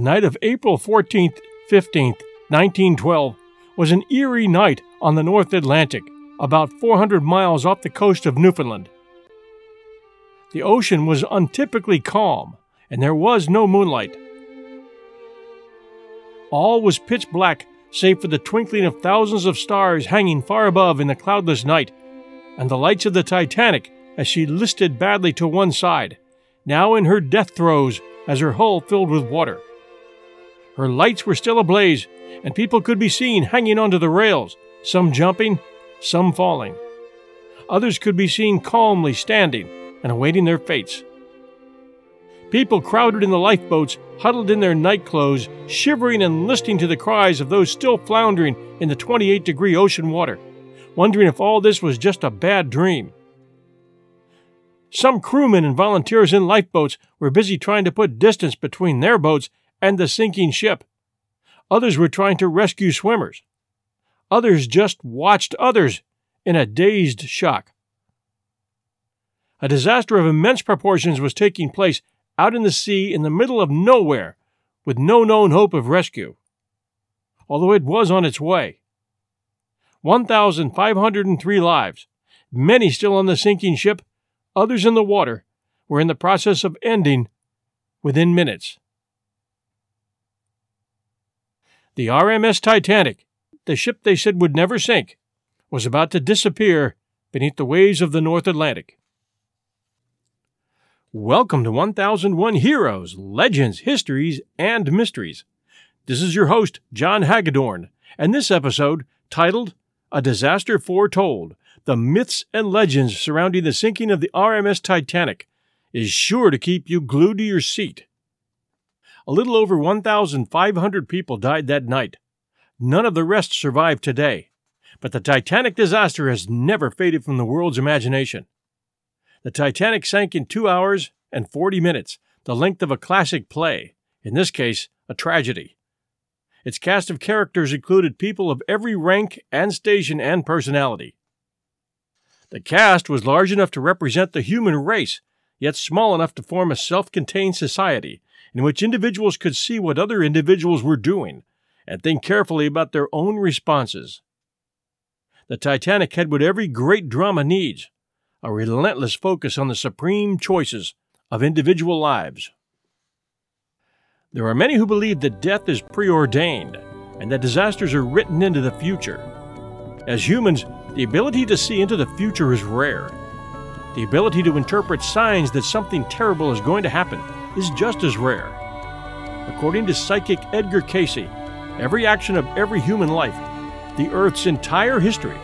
night of April 14th, 15th, 1912, was an eerie night on the North Atlantic, about 400 miles off the coast of Newfoundland. The ocean was untypically calm, and there was no moonlight. All was pitch black, save for the twinkling of thousands of stars hanging far above in the cloudless night, and the lights of the Titanic as she listed badly to one side, now in her death throes as her hull filled with water. Her lights were still ablaze, and people could be seen hanging onto the rails, some jumping, some falling. Others could be seen calmly standing and awaiting their fates. People crowded in the lifeboats, huddled in their night clothes, shivering and listening to the cries of those still floundering in the 28 degree ocean water, wondering if all this was just a bad dream. Some crewmen and volunteers in lifeboats were busy trying to put distance between their boats and the sinking ship. Others were trying to rescue swimmers. Others just watched others in a dazed shock. A disaster of immense proportions was taking place out in the sea in the middle of nowhere with no known hope of rescue, although it was on its way. 1,503 lives, many still on the sinking ship, others in the water, were in the process of ending within minutes. The RMS Titanic, the ship they said would never sink, was about to disappear beneath the waves of the North Atlantic. Welcome to 1001 Heroes, Legends, Histories, and Mysteries. This is your host, John Hagedorn, and this episode, titled A Disaster Foretold The Myths and Legends Surrounding the Sinking of the RMS Titanic, is sure to keep you glued to your seat. A little over 1,500 people died that night. None of the rest survived today. But the Titanic disaster has never faded from the world's imagination. The Titanic sank in two hours and 40 minutes, the length of a classic play, in this case, a tragedy. Its cast of characters included people of every rank and station and personality. The cast was large enough to represent the human race, yet small enough to form a self contained society in which individuals could see what other individuals were doing and think carefully about their own responses. The Titanic had what every great drama needs a relentless focus on the supreme choices of individual lives. There are many who believe that death is preordained and that disasters are written into the future. As humans, the ability to see into the future is rare. The ability to interpret signs that something terrible is going to happen is just as rare. According to psychic Edgar Cayce, every action of every human life, the Earth's entire history,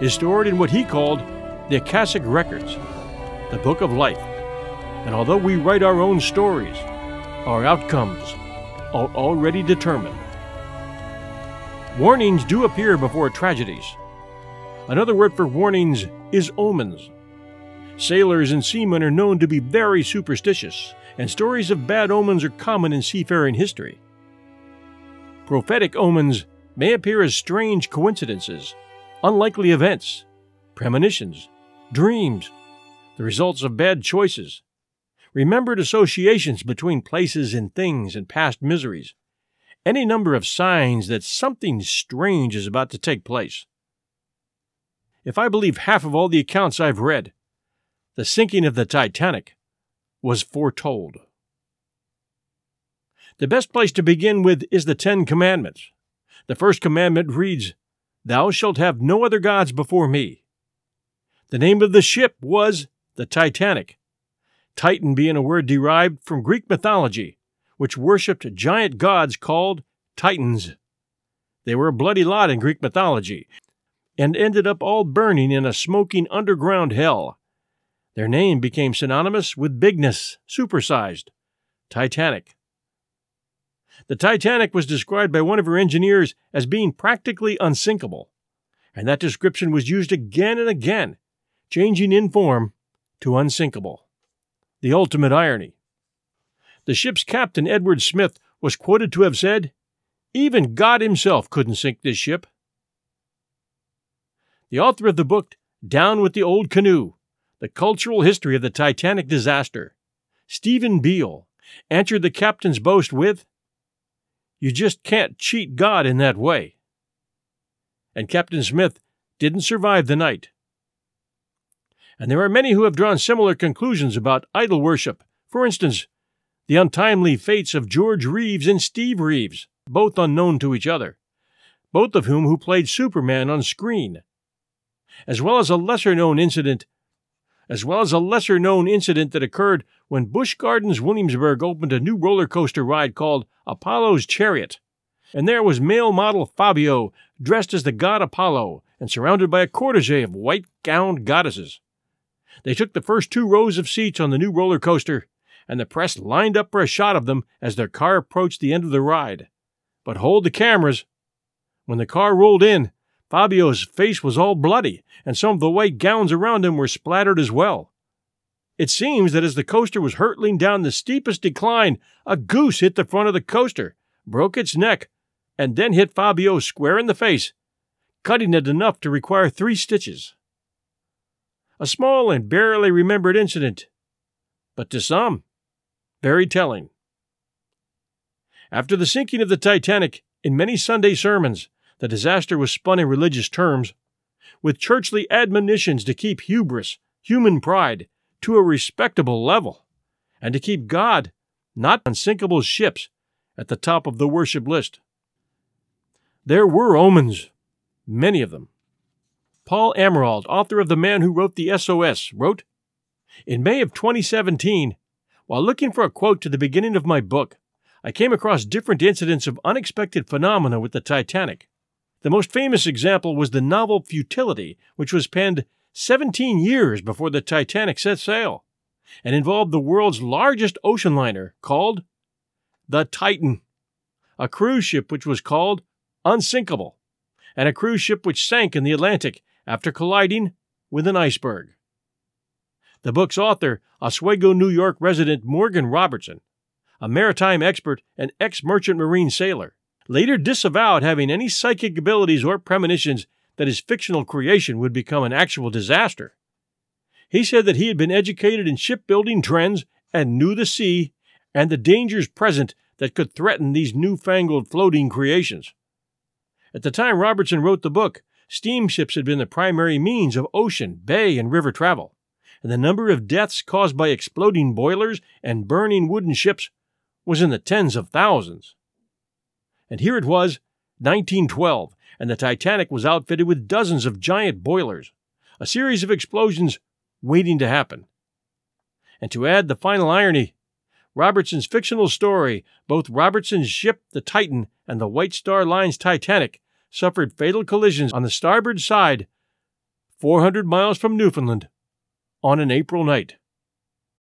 is stored in what he called the Akashic Records, the Book of Life. And although we write our own stories, our outcomes are already determined. Warnings do appear before tragedies. Another word for warnings is omens. Sailors and seamen are known to be very superstitious, and stories of bad omens are common in seafaring history. Prophetic omens may appear as strange coincidences, unlikely events, premonitions, dreams, the results of bad choices, remembered associations between places and things and past miseries, any number of signs that something strange is about to take place. If I believe half of all the accounts I've read, the sinking of the Titanic was foretold. The best place to begin with is the Ten Commandments. The first commandment reads, Thou shalt have no other gods before me. The name of the ship was the Titanic, Titan being a word derived from Greek mythology, which worshipped giant gods called Titans. They were a bloody lot in Greek mythology, and ended up all burning in a smoking underground hell. Their name became synonymous with bigness, supersized, Titanic. The Titanic was described by one of her engineers as being practically unsinkable, and that description was used again and again changing in form to unsinkable. The ultimate irony. The ship's captain, Edward Smith, was quoted to have said, Even God himself couldn't sink this ship. The author of the book, Down with the Old Canoe The Cultural History of the Titanic Disaster, Steven Biel, answered the captain's boast with, You just can't cheat God in that way. And Captain Smith didn't survive the night. And there are many who have drawn similar conclusions about idol worship. For instance, the untimely fates of George Reeves and Steve Reeves, both unknown to each other, both of whom who played Superman on screen, as well as a lesser known incident as well as a lesser known incident that occurred when Busch Gardens Williamsburg opened a new roller coaster ride called Apollo's Chariot. And there was male model Fabio, dressed as the god Apollo and surrounded by a cortege of white gowned goddesses. They took the first two rows of seats on the new roller coaster, and the press lined up for a shot of them as their car approached the end of the ride. But hold the cameras. When the car rolled in, Fabio's face was all bloody, and some of the white gowns around him were splattered as well. It seems that as the coaster was hurtling down the steepest decline, a goose hit the front of the coaster, broke its neck, and then hit Fabio square in the face, cutting it enough to require three stitches. A small and barely remembered incident, but to some, very telling. After the sinking of the Titanic, in many Sunday sermons, the disaster was spun in religious terms, with churchly admonitions to keep hubris, human pride, to a respectable level, and to keep God, not unsinkable ships, at the top of the worship list. There were omens, many of them. Paul Emerald, author of The Man Who Wrote the SOS, wrote In May of 2017, while looking for a quote to the beginning of my book, I came across different incidents of unexpected phenomena with the Titanic. The most famous example was the novel Futility, which was penned 17 years before the Titanic set sail and involved the world's largest ocean liner called the Titan, a cruise ship which was called Unsinkable, and a cruise ship which sank in the Atlantic after colliding with an iceberg. The book's author, Oswego, New York resident Morgan Robertson, a maritime expert and ex merchant marine sailor, later disavowed having any psychic abilities or premonitions that his fictional creation would become an actual disaster. He said that he had been educated in shipbuilding trends and knew the sea and the dangers present that could threaten these newfangled floating creations. At the time Robertson wrote the book, steamships had been the primary means of ocean, bay, and river travel, and the number of deaths caused by exploding boilers and burning wooden ships was in the tens of thousands. And here it was, 1912, and the Titanic was outfitted with dozens of giant boilers, a series of explosions waiting to happen. And to add the final irony, Robertson's fictional story, both Robertson's ship, the Titan, and the White Star Line's Titanic, suffered fatal collisions on the starboard side, 400 miles from Newfoundland, on an April night.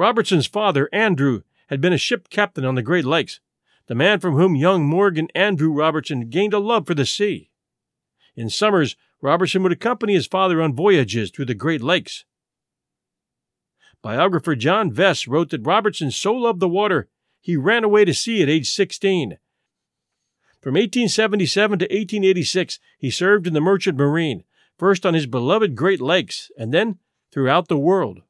Robertson's father, Andrew, had been a ship captain on the Great Lakes, the man from whom young Morgan Andrew Robertson gained a love for the sea. In summers, Robertson would accompany his father on voyages through the Great Lakes. Biographer John Vess wrote that Robertson so loved the water he ran away to sea at age 16. From 1877 to 1886, he served in the Merchant Marine, first on his beloved Great Lakes and then throughout the world.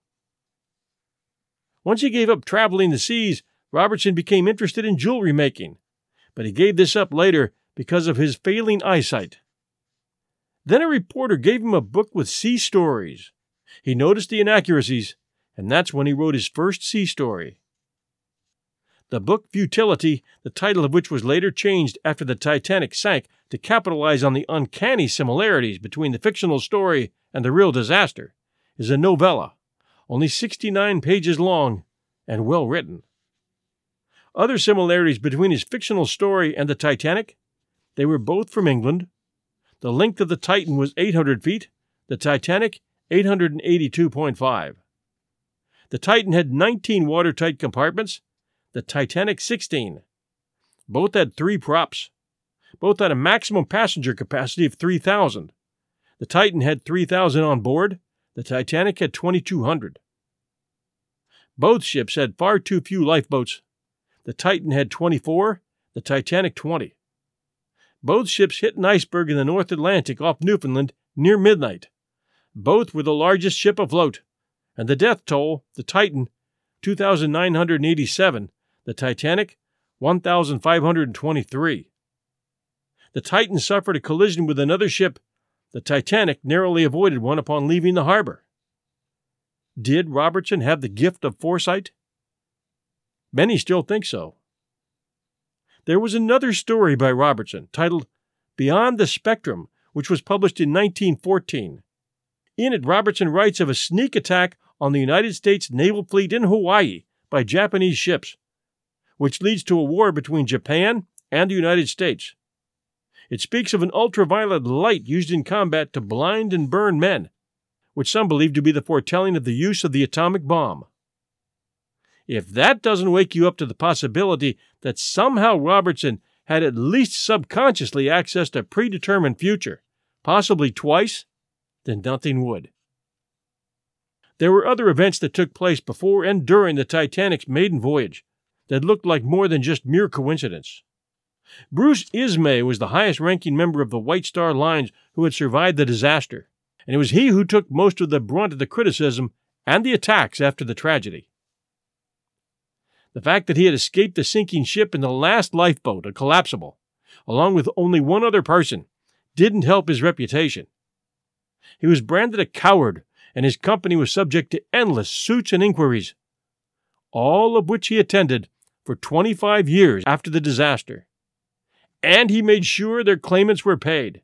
Once he gave up traveling the seas, Robertson became interested in jewelry making, but he gave this up later because of his failing eyesight. Then a reporter gave him a book with sea stories. He noticed the inaccuracies, and that's when he wrote his first sea story. The book Futility, the title of which was later changed after the Titanic sank to capitalize on the uncanny similarities between the fictional story and the real disaster, is a novella only 69 pages long and well written. Other similarities between his fictional story and the Titanic they were both from England. The length of the Titan was 800 feet, the Titanic 882.5. The Titan had 19 watertight compartments, the Titanic 16. Both had three props. Both had a maximum passenger capacity of 3,000. The Titan had 3,000 on board, the Titanic had 2,200. Both ships had far too few lifeboats. The Titan had 24, the Titanic 20. Both ships hit an iceberg in the North Atlantic off Newfoundland near midnight. Both were the largest ship afloat, and the death toll, the Titan, 2,987, the Titanic, 1,523. The Titan suffered a collision with another ship. The Titanic narrowly avoided one upon leaving the harbor. Did Robertson have the gift of foresight? Many still think so. There was another story by Robertson titled Beyond the Spectrum, which was published in 1914. In it, Robertson writes of a sneak attack on the United States naval fleet in Hawaii by Japanese ships, which leads to a war between Japan and the United States. It speaks of an ultraviolet light used in combat to blind and burn men, which some believe to be the foretelling of the use of the atomic bomb. If that doesn't wake you up to the possibility that somehow Robertson had at least subconsciously accessed a predetermined future, possibly twice, then nothing would. There were other events that took place before and during the Titanic's maiden voyage that looked like more than just mere coincidence. Bruce Ismay was the highest ranking member of the White Star Lines who had survived the disaster, and it was he who took most of the brunt of the criticism and the attacks after the tragedy. The fact that he had escaped the sinking ship in the last lifeboat, a collapsible, along with only one other person, didn't help his reputation. He was branded a coward, and his company was subject to endless suits and inquiries, all of which he attended for 25 years after the disaster. And he made sure their claimants were paid.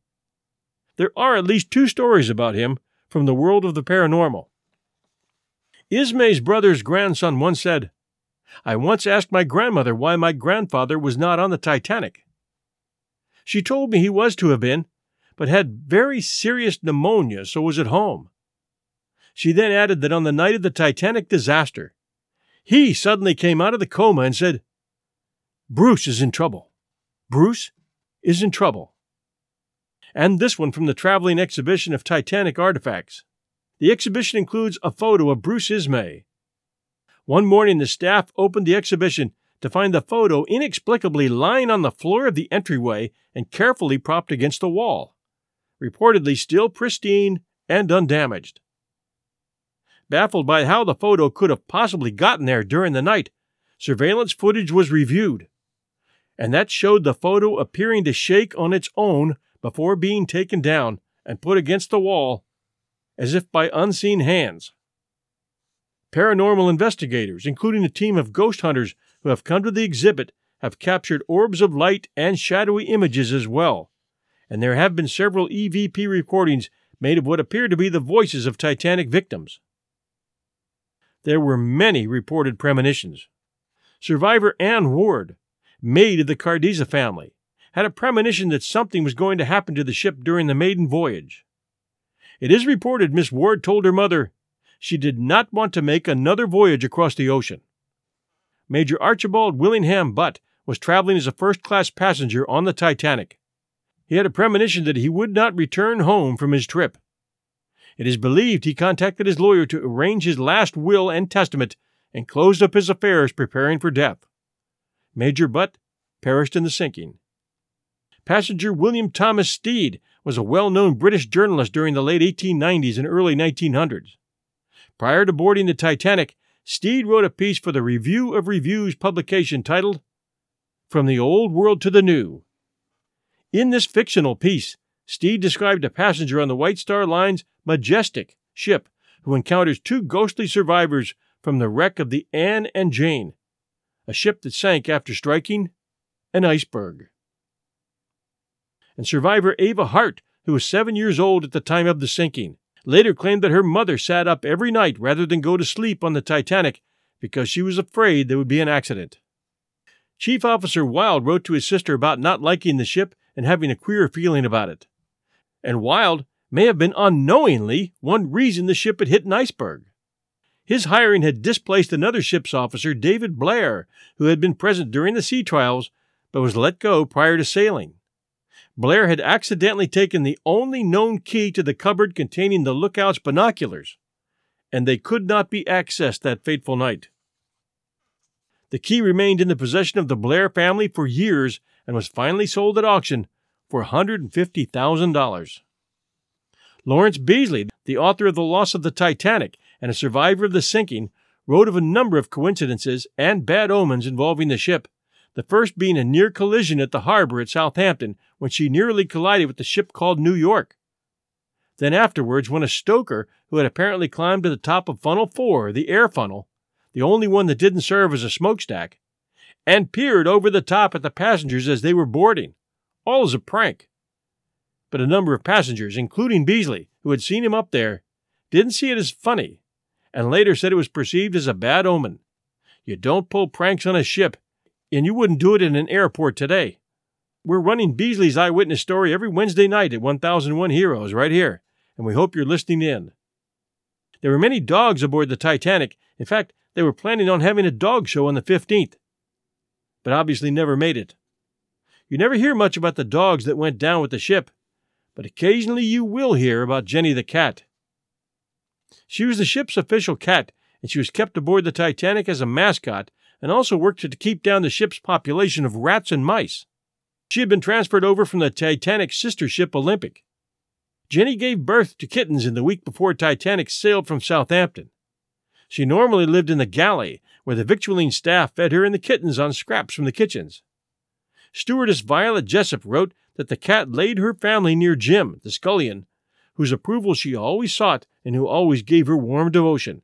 There are at least two stories about him from the world of the paranormal. Ismay's brother's grandson once said, I once asked my grandmother why my grandfather was not on the Titanic. She told me he was to have been, but had very serious pneumonia, so was at home. She then added that on the night of the Titanic disaster, he suddenly came out of the coma and said, Bruce is in trouble. Bruce is in trouble. And this one from the traveling exhibition of Titanic artifacts. The exhibition includes a photo of Bruce Ismay, one morning, the staff opened the exhibition to find the photo inexplicably lying on the floor of the entryway and carefully propped against the wall, reportedly still pristine and undamaged. Baffled by how the photo could have possibly gotten there during the night, surveillance footage was reviewed, and that showed the photo appearing to shake on its own before being taken down and put against the wall as if by unseen hands. Paranormal investigators, including a team of ghost hunters who have come to the exhibit, have captured orbs of light and shadowy images as well, and there have been several EVP recordings made of what appear to be the voices of Titanic victims. There were many reported premonitions. Survivor Ann Ward, maid of the Cardeza family, had a premonition that something was going to happen to the ship during the maiden voyage. It is reported Miss Ward told her mother, she did not want to make another voyage across the ocean. Major Archibald Willingham Butt was traveling as a first class passenger on the Titanic. He had a premonition that he would not return home from his trip. It is believed he contacted his lawyer to arrange his last will and testament and closed up his affairs preparing for death. Major Butt perished in the sinking. Passenger William Thomas Stead was a well known British journalist during the late 1890s and early 1900s. Prior to boarding the Titanic, Stead wrote a piece for the Review of Reviews publication titled From the Old World to the New. In this fictional piece, Stead described a passenger on the White Star Line's Majestic ship who encounters two ghostly survivors from the wreck of the Anne and Jane, a ship that sank after striking an iceberg. And survivor Ava Hart, who was seven years old at the time of the sinking, later claimed that her mother sat up every night rather than go to sleep on the Titanic because she was afraid there would be an accident. Chief Officer Wilde wrote to his sister about not liking the ship and having a queer feeling about it. And Wilde may have been unknowingly one reason the ship had hit an iceberg. His hiring had displaced another ship's officer, David Blair, who had been present during the sea trials, but was let go prior to sailing. Blair had accidentally taken the only known key to the cupboard containing the lookout's binoculars, and they could not be accessed that fateful night. The key remained in the possession of the Blair family for years and was finally sold at auction for $150,000. Lawrence Beesley, the author of The Loss of the Titanic and a survivor of the sinking, wrote of a number of coincidences and bad omens involving the ship, the first being a near collision at the harbor at Southampton when she nearly collided with the ship called New York. Then afterwards, when a stoker who had apparently climbed to the top of funnel 4, the air funnel, the only one that didn't serve as a smokestack, and peered over the top at the passengers as they were boarding, all as a prank. But a number of passengers, including Beesley, who had seen him up there, didn't see it as funny, and later said it was perceived as a bad omen. You don't pull pranks on a ship, and you wouldn't do it in an airport today. We're running Beesley's eyewitness story every Wednesday night at 1001 Heroes right here, and we hope you're listening in. There were many dogs aboard the Titanic. In fact, they were planning on having a dog show on the 15th, but obviously never made it. You never hear much about the dogs that went down with the ship, but occasionally you will hear about Jenny the cat. She was the ship's official cat, and she was kept aboard the Titanic as a mascot and also worked to keep down the ship's population of rats and mice. She had been transferred over from the Titanic's sister ship Olympic. Jenny gave birth to kittens in the week before Titanic sailed from Southampton. She normally lived in the galley, where the victualling staff fed her and the kittens on scraps from the kitchens. Stewardess Violet Jessop wrote that the cat laid her family near Jim, the scullion, whose approval she always sought and who always gave her warm devotion.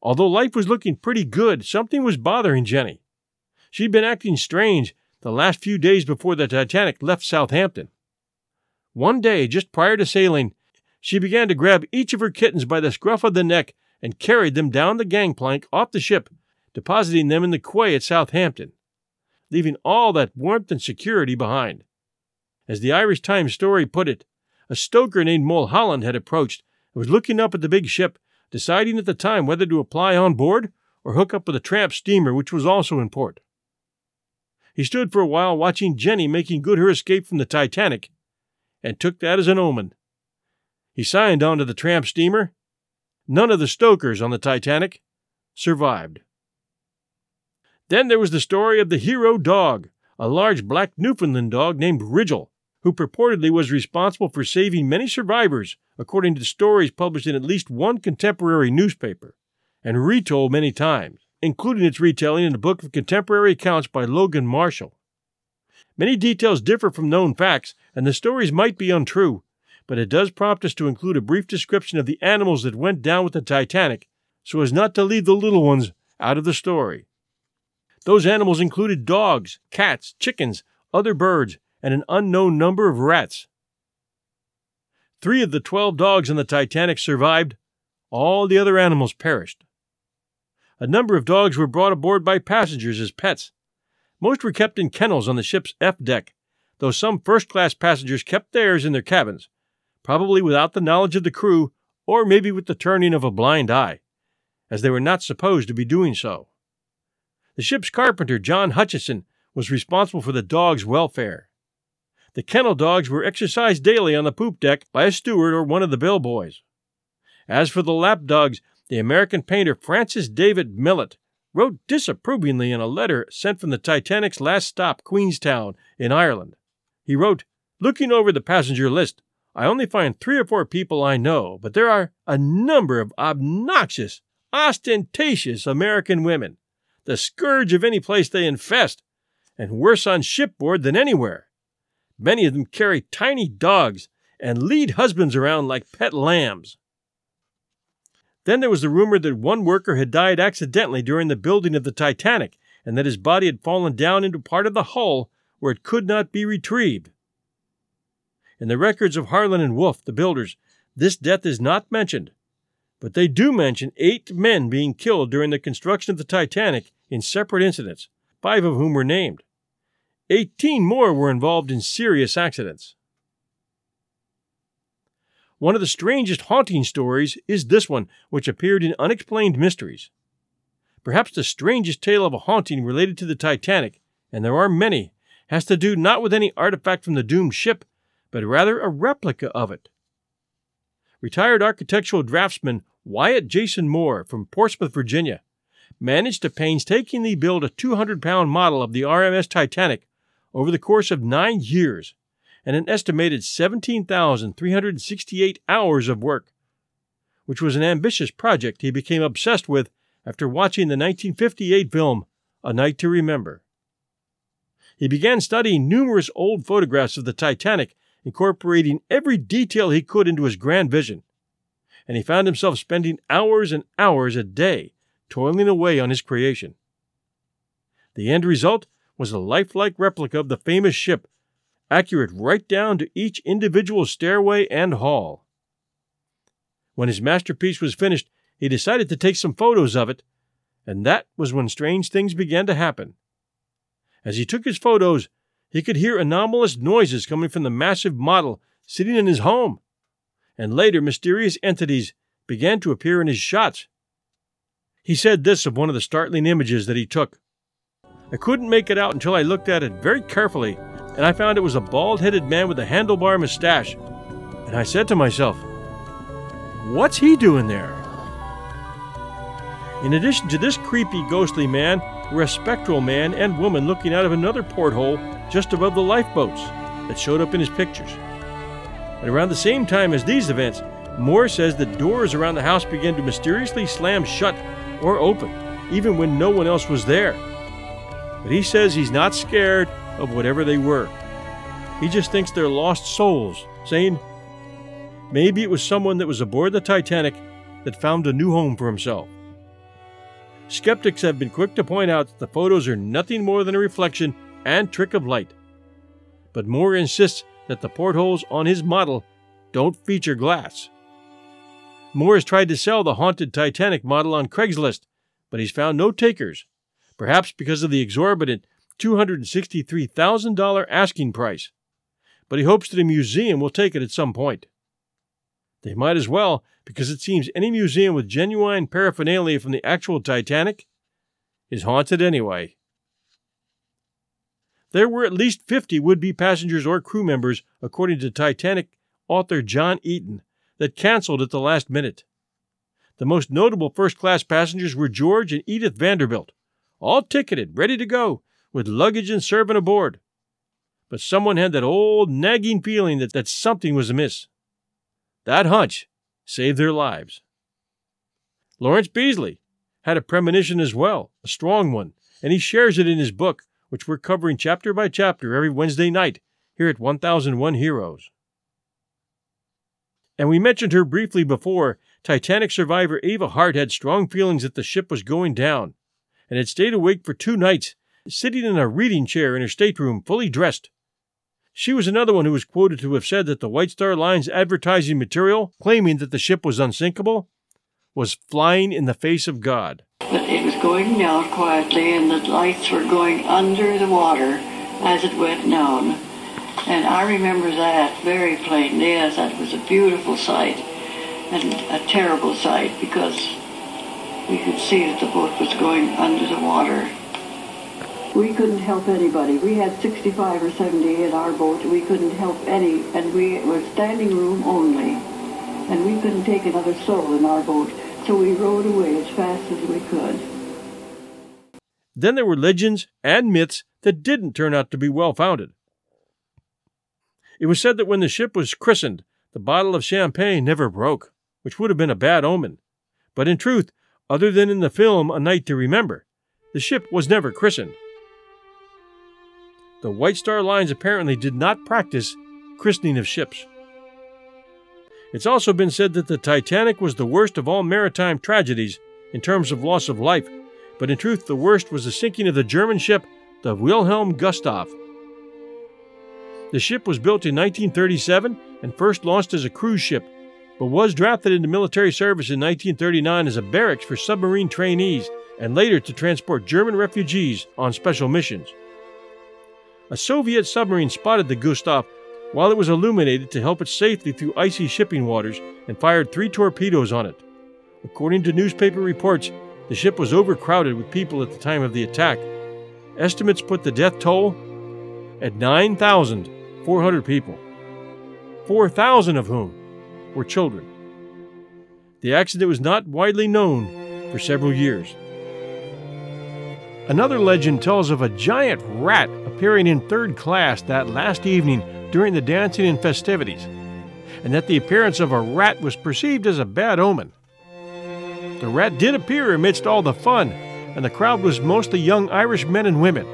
Although life was looking pretty good, something was bothering Jenny. She'd been acting strange the last few days before the Titanic left Southampton. One day, just prior to sailing, she began to grab each of her kittens by the scruff of the neck and carried them down the gangplank off the ship, depositing them in the quay at Southampton, leaving all that warmth and security behind. As the Irish Times story put it, a stoker named Mulholland had approached and was looking up at the big ship, deciding at the time whether to apply on board or hook up with a tramp steamer which was also in port. He stood for a while watching Jenny making good her escape from the Titanic and took that as an omen. He signed on to the tramp steamer None of the stokers on the Titanic survived. Then there was the story of the hero dog, a large black Newfoundland dog named Rigel, who purportedly was responsible for saving many survivors, according to stories published in at least one contemporary newspaper, and retold many times, including its retelling in a book of contemporary accounts by Logan Marshall. Many details differ from known facts, and the stories might be untrue, but it does prompt us to include a brief description of the animals that went down with the Titanic so as not to leave the little ones out of the story. Those animals included dogs, cats, chickens, other birds, and an unknown number of rats. Three of the twelve dogs on the Titanic survived, all the other animals perished. A number of dogs were brought aboard by passengers as pets. Most were kept in kennels on the ship's F deck, though some first class passengers kept theirs in their cabins, probably without the knowledge of the crew, or maybe with the turning of a blind eye, as they were not supposed to be doing so. The ship's carpenter, John Hutchison, was responsible for the dogs' welfare. The kennel dogs were exercised daily on the poop deck by a steward or one of the bellboys. As for the lap dogs, the American painter Francis David Millet wrote disapprovingly in a letter sent from the Titanic's last stop, Queenstown, in Ireland. He wrote, Looking over the passenger list, I only find three or four people I know, but there are a number of obnoxious, ostentatious American women, the scourge of any place they infest, and worse on shipboard than anywhere. Many of them carry tiny dogs and lead husbands around like pet lambs. Then there was the rumor that one worker had died accidentally during the building of the Titanic and that his body had fallen down into part of the hull where it could not be retrieved. In the records of Harland and Wolff, the builders, this death is not mentioned, but they do mention eight men being killed during the construction of the Titanic in separate incidents, five of whom were named. Eighteen more were involved in serious accidents. One of the strangest haunting stories is this one, which appeared in Unexplained Mysteries. Perhaps the strangest tale of a haunting related to the Titanic and there are many, has to do not with any artifact from the doomed ship, but rather a replica of it. Retired architectural draftsman Wyatt Jason Moore from Portsmouth, Virginia, managed to painstakingly build a 200 pound model of the RMS Titanic over the course of nine years and an estimated 17,368 hours of work, which was an ambitious project he became obsessed with after watching the 1958 film A Night to Remember. He began studying numerous old photographs of the Titanic, incorporating every detail he could into his grand vision, and he found himself spending hours and hours a day toiling away on his creation. The end result was a lifelike replica of the famous ship, accurate right down to each individual stairway and hall. When his masterpiece was finished, he decided to take some photos of it, and that was when strange things began to happen. As he took his photos, he could hear anomalous noises coming from the massive model sitting in his home, and later mysterious entities began to appear in his shots. He said this of one of the startling images that he took. I couldn't make it out until I looked at it very carefully, and I found it was a bald headed man with a handlebar mustache. And I said to myself, What's he doing there? In addition to this creepy, ghostly man, were a spectral man and woman looking out of another porthole just above the lifeboats that showed up in his pictures. At around the same time as these events, Moore says that doors around the house began to mysteriously slam shut or open, even when no one else was there. But he says he's not scared of whatever they were. He just thinks they're lost souls, saying, maybe it was someone that was aboard the Titanic that found a new home for himself. Skeptics have been quick to point out that the photos are nothing more than a reflection and trick of light. But Moore insists that the portholes on his model don't feature glass. Moore has tried to sell the haunted Titanic model on Craigslist, but he's found no takers, perhaps because of the exorbitant $263,000 asking price. But he hopes that a museum will take it at some point. They might as well, because it seems any museum with genuine paraphernalia from the actual Titanic is haunted anyway. There were at least 50 would be passengers or crew members, according to Titanic author John Eaton, that canceled at the last minute. The most notable first class passengers were George and Edith Vanderbilt, all ticketed, ready to go, with luggage and servant aboard. But someone had that old nagging feeling that, that something was amiss. That hunch saved their lives. Lawrence Beesley had a premonition as well, a strong one, and he shares it in his book, which we're covering chapter by chapter every Wednesday night here at 1001 Heroes. And we mentioned her briefly before. Titanic survivor Ava Hart had strong feelings that the ship was going down and had stayed awake for two nights, sitting in a reading chair in her stateroom, fully dressed. She was another one who was quoted to have said that the White Star Line's advertising material, claiming that the ship was unsinkable, was flying in the face of God. But it was going down quietly, and the lights were going under the water as it went down. And I remember that very plainly, Yes, that was a beautiful sight and a terrible sight because we could see that the boat was going under the water. We couldn't help anybody. We had 65 or 70 in our boat. We couldn't help any, and we were standing room only. And we couldn't take another soul in our boat, so we rowed away as fast as we could. Then there were legends and myths that didn't turn out to be well founded. It was said that when the ship was christened, the bottle of champagne never broke, which would have been a bad omen. But in truth, other than in the film A Night to Remember, the ship was never christened the White Star Lines apparently did not practice christening of ships. It's also been said that the Titanic was the worst of all maritime tragedies in terms of loss of life, but in truth, the worst was the sinking of the German ship, the Wilhelm Gustav. The ship was built in 1937 and first launched as a cruise ship, but was drafted into military service in 1939 as a barracks for submarine trainees and later to transport German refugees on special missions a Soviet submarine spotted the Gustav while it was illuminated to help it safely through icy shipping waters and fired three torpedoes on it. According to newspaper reports, the ship was overcrowded with people at the time of the attack, estimates put the death toll at 9,400 people, 4,000 of whom were children. The accident was not widely known for several years. Another legend tells of a giant rat appearing in third class that last evening during the dancing and festivities, and that the appearance of a rat was perceived as a bad omen. The rat did appear amidst all the fun, and the crowd was mostly young Irish men and women.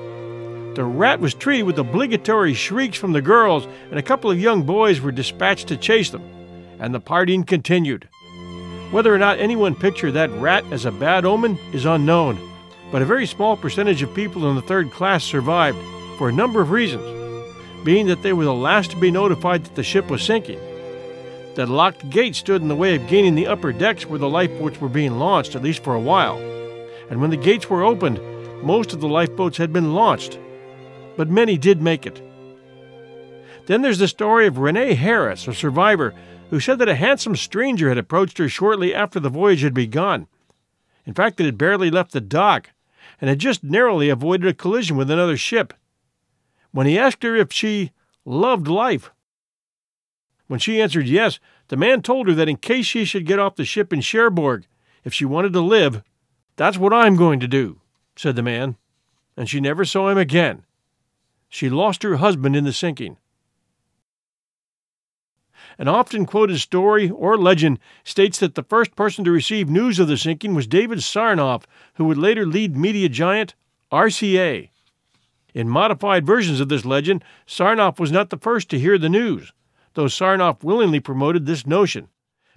The rat was treated with obligatory shrieks from the girls, and a couple of young boys were dispatched to chase them, and the partying continued. Whether or not anyone pictured that rat as a bad omen is unknown, but a very small percentage of people in the third class survived for a number of reasons, being that they were the last to be notified that the ship was sinking, that locked gates stood in the way of gaining the upper decks where the lifeboats were being launched, at least for a while, and when the gates were opened, most of the lifeboats had been launched but many did make it. Then there's the story of Renee Harris, a survivor, who said that a handsome stranger had approached her shortly after the voyage had begun. In fact, it had barely left the dock and had just narrowly avoided a collision with another ship. When he asked her if she loved life, when she answered yes, the man told her that in case she should get off the ship in Cherbourg, if she wanted to live, that's what I'm going to do, said the man, and she never saw him again. She lost her husband in the sinking. An often quoted story or legend states that the first person to receive news of the sinking was David Sarnoff, who would later lead media giant RCA. In modified versions of this legend, Sarnoff was not the first to hear the news, though Sarnoff willingly promoted this notion.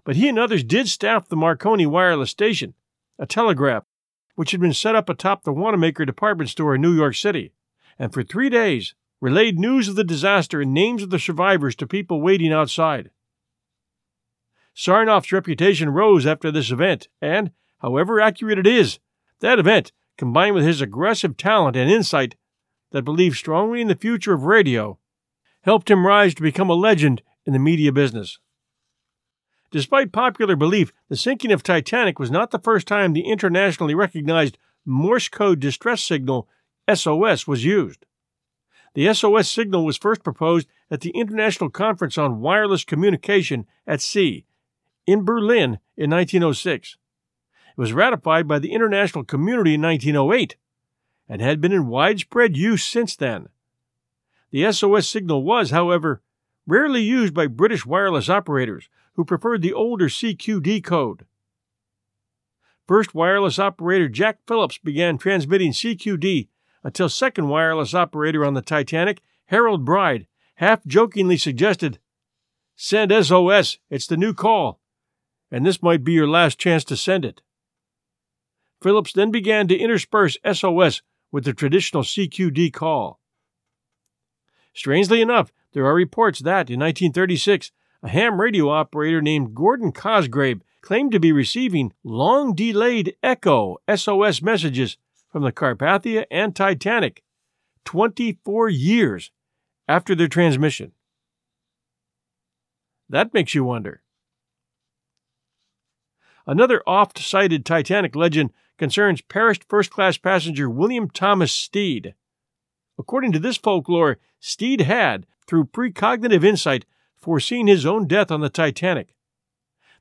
But he and others did staff the Marconi wireless station, a telegraph, which had been set up atop the Wanamaker department store in New York City and for three days relayed news of the disaster and names of the survivors to people waiting outside. Sarnoff's reputation rose after this event, and, however accurate it is, that event, combined with his aggressive talent and insight that believed strongly in the future of radio, helped him rise to become a legend in the media business. Despite popular belief, the sinking of Titanic was not the first time the internationally recognized Morse code distress signal SOS was used. The SOS signal was first proposed at the International Conference on Wireless Communication at Sea in Berlin in 1906. It was ratified by the international community in 1908 and had been in widespread use since then. The SOS signal was, however, rarely used by British wireless operators who preferred the older CQD code. First wireless operator Jack Phillips began transmitting CQD until second wireless operator on the Titanic, Harold Bride, half jokingly suggested, Send SOS, it's the new call, and this might be your last chance to send it. Phillips then began to intersperse SOS with the traditional CQD call. Strangely enough, there are reports that, in 1936, a ham radio operator named Gordon Cosgrave claimed to be receiving long delayed echo SOS messages from the Carpathia and Titanic 24 years after their transmission. That makes you wonder. Another oft cited Titanic legend concerns perished first class passenger William Thomas Stead. According to this folklore, Stead had, through precognitive insight, foreseen his own death on the Titanic.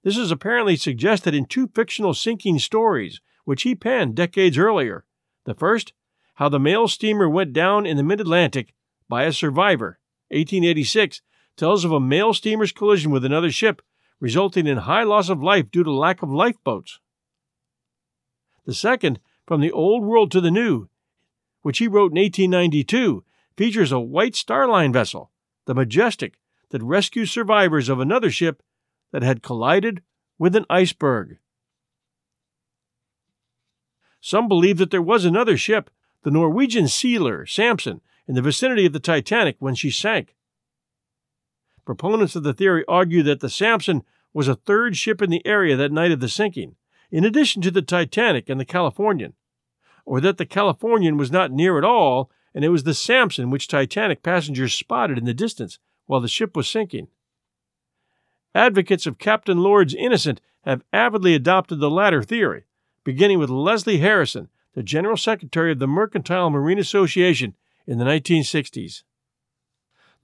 This is apparently suggested in two fictional sinking stories, which he penned decades earlier. The first, how the mail steamer went down in the mid Atlantic by a survivor, 1886, tells of a mail steamer's collision with another ship, resulting in high loss of life due to lack of lifeboats. The second, From the Old World to the New, which he wrote in 1892, features a White Star Line vessel, the Majestic, that rescues survivors of another ship that had collided with an iceberg. Some believe that there was another ship, the Norwegian sealer Samson, in the vicinity of the Titanic when she sank. Proponents of the theory argue that the Samson was a third ship in the area that night of the sinking, in addition to the Titanic and the Californian, or that the Californian was not near at all and it was the Samson which Titanic passengers spotted in the distance while the ship was sinking. Advocates of Captain Lord's innocent have avidly adopted the latter theory, beginning with Leslie Harrison, the General Secretary of the Mercantile Marine Association in the 1960s.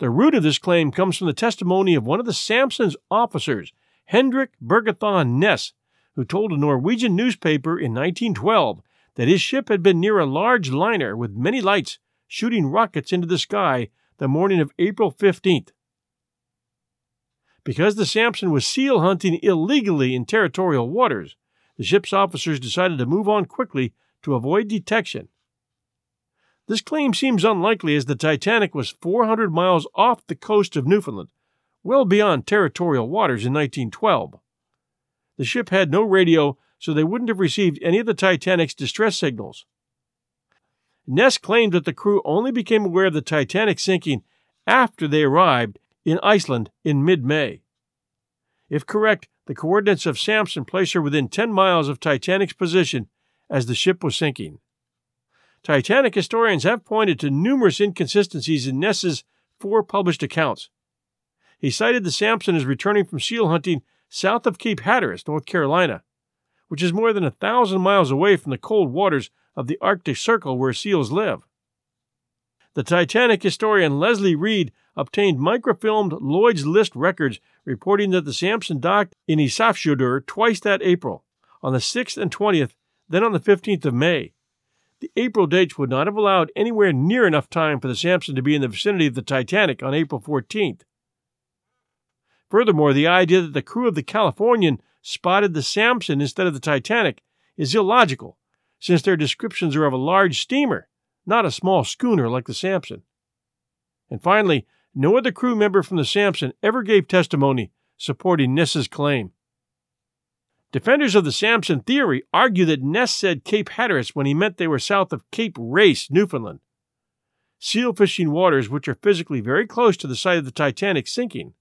The root of this claim comes from the testimony of one of the Samson's officers, Hendrik Bergathon Ness, who told a Norwegian newspaper in 1912 that his ship had been near a large liner with many lights shooting rockets into the sky the morning of April 15th. Because the Samson was seal hunting illegally in territorial waters, the ship's officers decided to move on quickly to avoid detection. This claim seems unlikely as the Titanic was 400 miles off the coast of Newfoundland, well beyond territorial waters in 1912. The ship had no radio, so they wouldn't have received any of the Titanic's distress signals. Ness claimed that the crew only became aware of the Titanic sinking after they arrived in Iceland in mid May. If correct, the coordinates of Samson place her within 10 miles of Titanic's position as the ship was sinking. Titanic historians have pointed to numerous inconsistencies in Ness's four published accounts. He cited the Samson as returning from seal hunting south of Cape Hatteras, North Carolina, which is more than a thousand miles away from the cold waters of the Arctic Circle where seals live. The Titanic historian Leslie Reade obtained microfilmed Lloyd's List records reporting that the Samson docked in Isafjordur twice that April, on the 6th and 20th, then on the 15th of May. The April dates would not have allowed anywhere near enough time for the Samson to be in the vicinity of the Titanic on April 14th. Furthermore, the idea that the crew of the Californian spotted the Samson instead of the Titanic is illogical, since their descriptions are of a large steamer, not a small schooner like the Samson. And finally, no other crew member from the Samson ever gave testimony supporting Ness's claim. Defenders of the Samson theory argue that Ness said Cape Hatteras when he meant they were south of Cape Race, Newfoundland, seal fishing waters which are physically very close to the site of the Titanic sinking.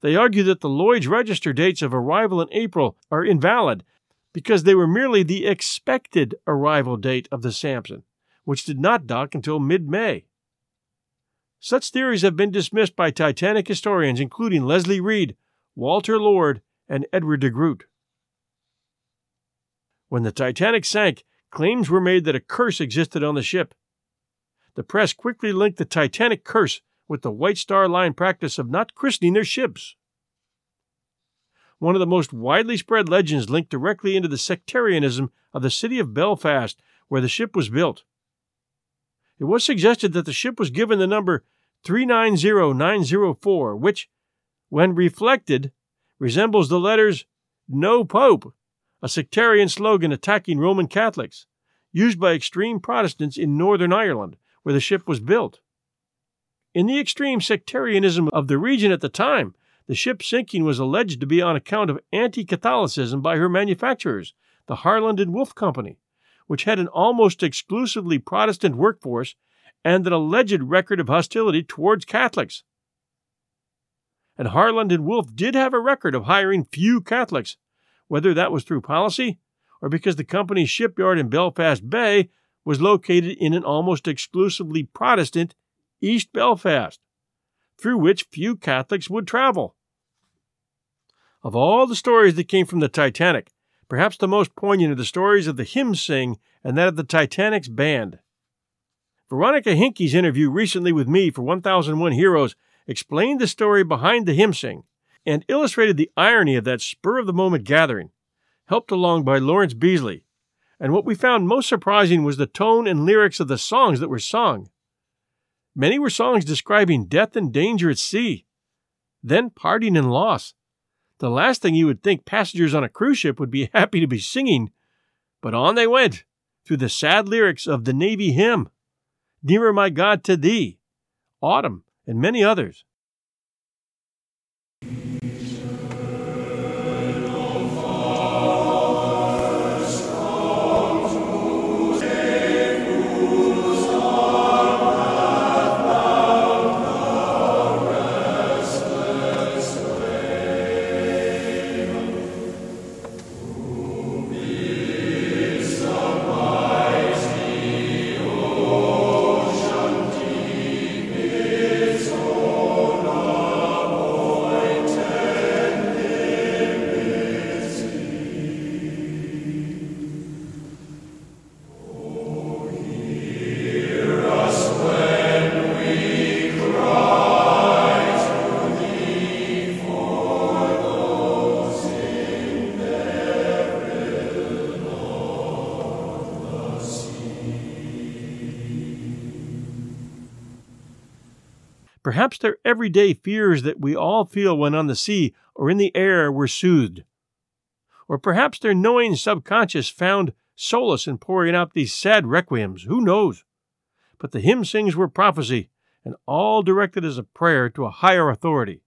They argue that the Lloyd's Register dates of arrival in April are invalid because they were merely the expected arrival date of the Samson, which did not dock until mid May. Such theories have been dismissed by Titanic historians, including Leslie Reade, Walter Lord, and Edward de Groot. When the Titanic sank, claims were made that a curse existed on the ship. The press quickly linked the Titanic curse with the White Star Line practice of not christening their ships. One of the most widely spread legends linked directly into the sectarianism of the city of Belfast, where the ship was built. It was suggested that the ship was given the number 390904, which, when reflected, resembles the letters No Pope, a sectarian slogan attacking Roman Catholics, used by extreme Protestants in Northern Ireland, where the ship was built. In the extreme sectarianism of the region at the time, the ship sinking was alleged to be on account of anti Catholicism by her manufacturers, the Harland and Wolff Company, which had an almost exclusively Protestant workforce and an alleged record of hostility towards Catholics. And Harland and Wolff did have a record of hiring few Catholics, whether that was through policy or because the company's shipyard in Belfast Bay was located in an almost exclusively Protestant East Belfast, through which few Catholics would travel. Of all the stories that came from the Titanic, perhaps the most poignant are the stories of the hymn sing and that of the Titanic's band. Veronica Hinkey's interview recently with me for 1001 Heroes explained the story behind the hymn sing and illustrated the irony of that spur of the moment gathering, helped along by Lawrence Beesley. And what we found most surprising was the tone and lyrics of the songs that were sung. Many were songs describing death and danger at sea, then parting and loss. The last thing you would think passengers on a cruise ship would be happy to be singing. But on they went, through the sad lyrics of the Navy hymn, Nearer My God to Thee, Autumn, and many others. Everyday fears that we all feel when on the sea or in the air were soothed. Or perhaps their knowing subconscious found solace in pouring out these sad requiems. Who knows? But the hymn sings were prophecy, and all directed as a prayer to a higher authority.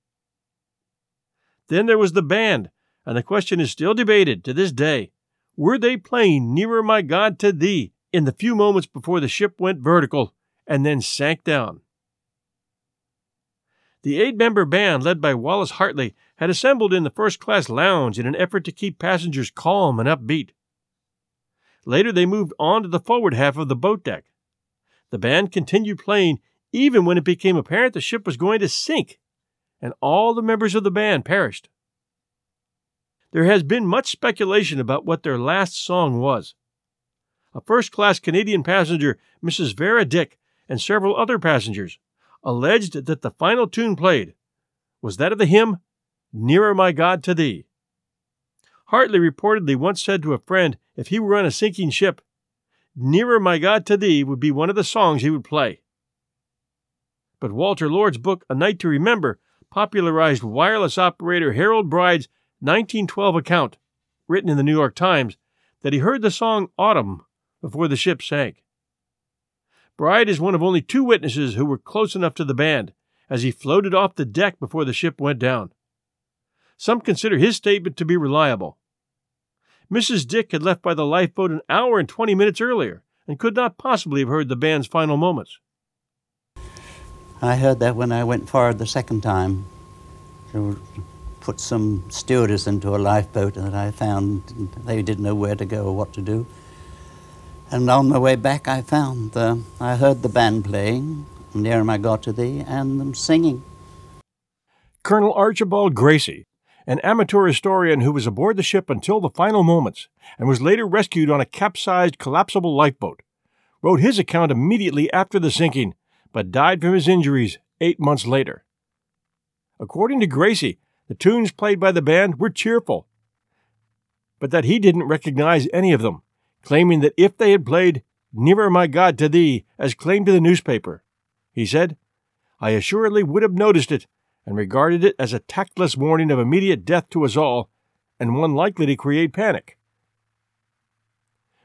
Then there was the band, and the question is still debated to this day. Were they playing Nearer My God to Thee in the few moments before the ship went vertical and then sank down? The eight member band, led by Wallace Hartley, had assembled in the first class lounge in an effort to keep passengers calm and upbeat. Later, they moved on to the forward half of the boat deck. The band continued playing even when it became apparent the ship was going to sink, and all the members of the band perished. There has been much speculation about what their last song was. A first class Canadian passenger, Mrs. Vera Dick, and several other passengers alleged that the final tune played was that of the hymn, Nearer My God to Thee. Hartley reportedly once said to a friend if he were on a sinking ship, Nearer My God to Thee would be one of the songs he would play. But Walter Lord's book, A Night to Remember, popularized wireless operator Harold Bride's 1912 account, written in the New York Times, that he heard the song Autumn before the ship sank. Bride is one of only two witnesses who were close enough to the band as he floated off the deck before the ship went down. Some consider his statement to be reliable. Mrs. Dick had left by the lifeboat an hour and 20 minutes earlier and could not possibly have heard the band's final moments. I heard that when I went forward the second time. To put some stewardess into a lifeboat and that I found they didn't know where to go or what to do. And on my way back, I found the, I heard the band playing, Near I got to thee, and them singing. Colonel Archibald Gracie, an amateur historian who was aboard the ship until the final moments and was later rescued on a capsized collapsible lifeboat, wrote his account immediately after the sinking, but died from his injuries eight months later. According to Gracie, the tunes played by the band were cheerful, but that he didn't recognize any of them claiming that if they had played Nearer My God to Thee as claimed to the newspaper, he said, I assuredly would have noticed it and regarded it as a tactless warning of immediate death to us all and one likely to create panic.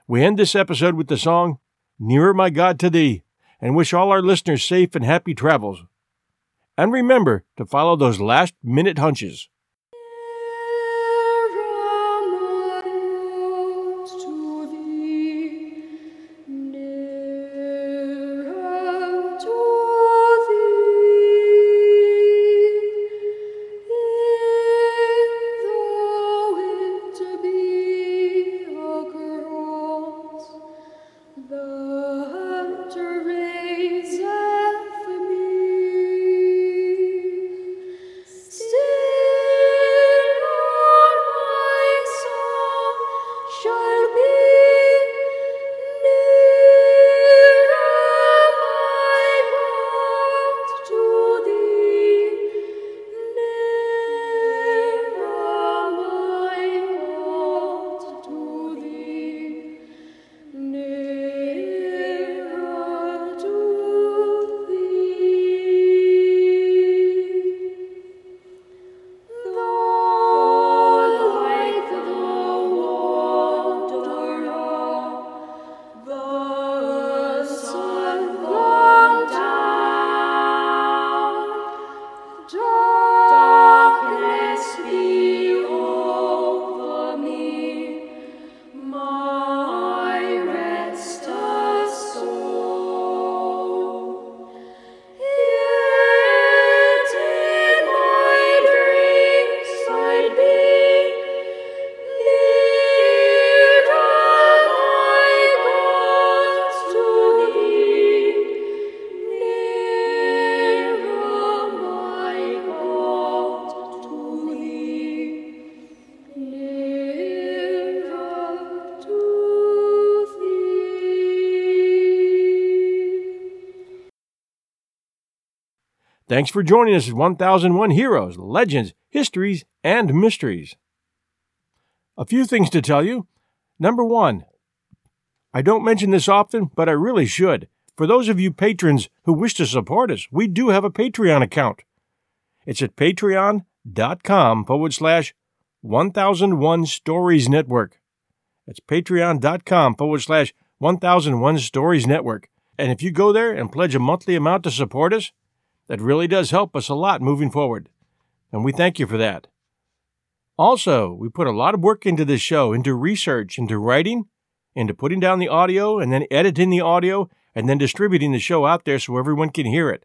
We end this episode with the song Nearer My God to Thee and wish all our listeners safe and happy travels. And remember to follow those last minute hunches. Thanks for joining us at 1001 Heroes, Legends, Histories, and Mysteries. A few things to tell you. Number one, I don't mention this often, but I really should. For those of you patrons who wish to support us, we do have a Patreon account. It's at patreon.com forward slash 1001 Stories Network. That's patreon.com forward slash 1001 Stories Network. And if you go there and pledge a monthly amount to support us, that really does help us a lot moving forward. And we thank you for that. Also, we put a lot of work into this show, into research, into writing, into putting down the audio, and then editing the audio, and then distributing the show out there so everyone can hear it.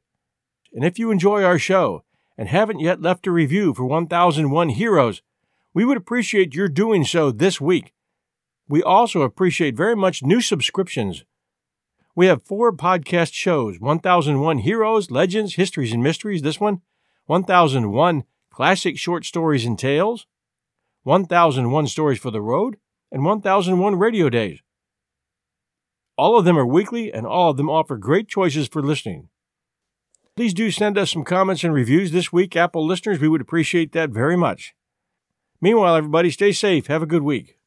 And if you enjoy our show and haven't yet left a review for 1001 Heroes, we would appreciate your doing so this week. We also appreciate very much new subscriptions. We have four podcast shows 1001 Heroes, Legends, Histories, and Mysteries, this one, 1001 Classic Short Stories and Tales, 1001 Stories for the Road, and 1001 Radio Days. All of them are weekly, and all of them offer great choices for listening. Please do send us some comments and reviews this week, Apple listeners. We would appreciate that very much. Meanwhile, everybody, stay safe. Have a good week.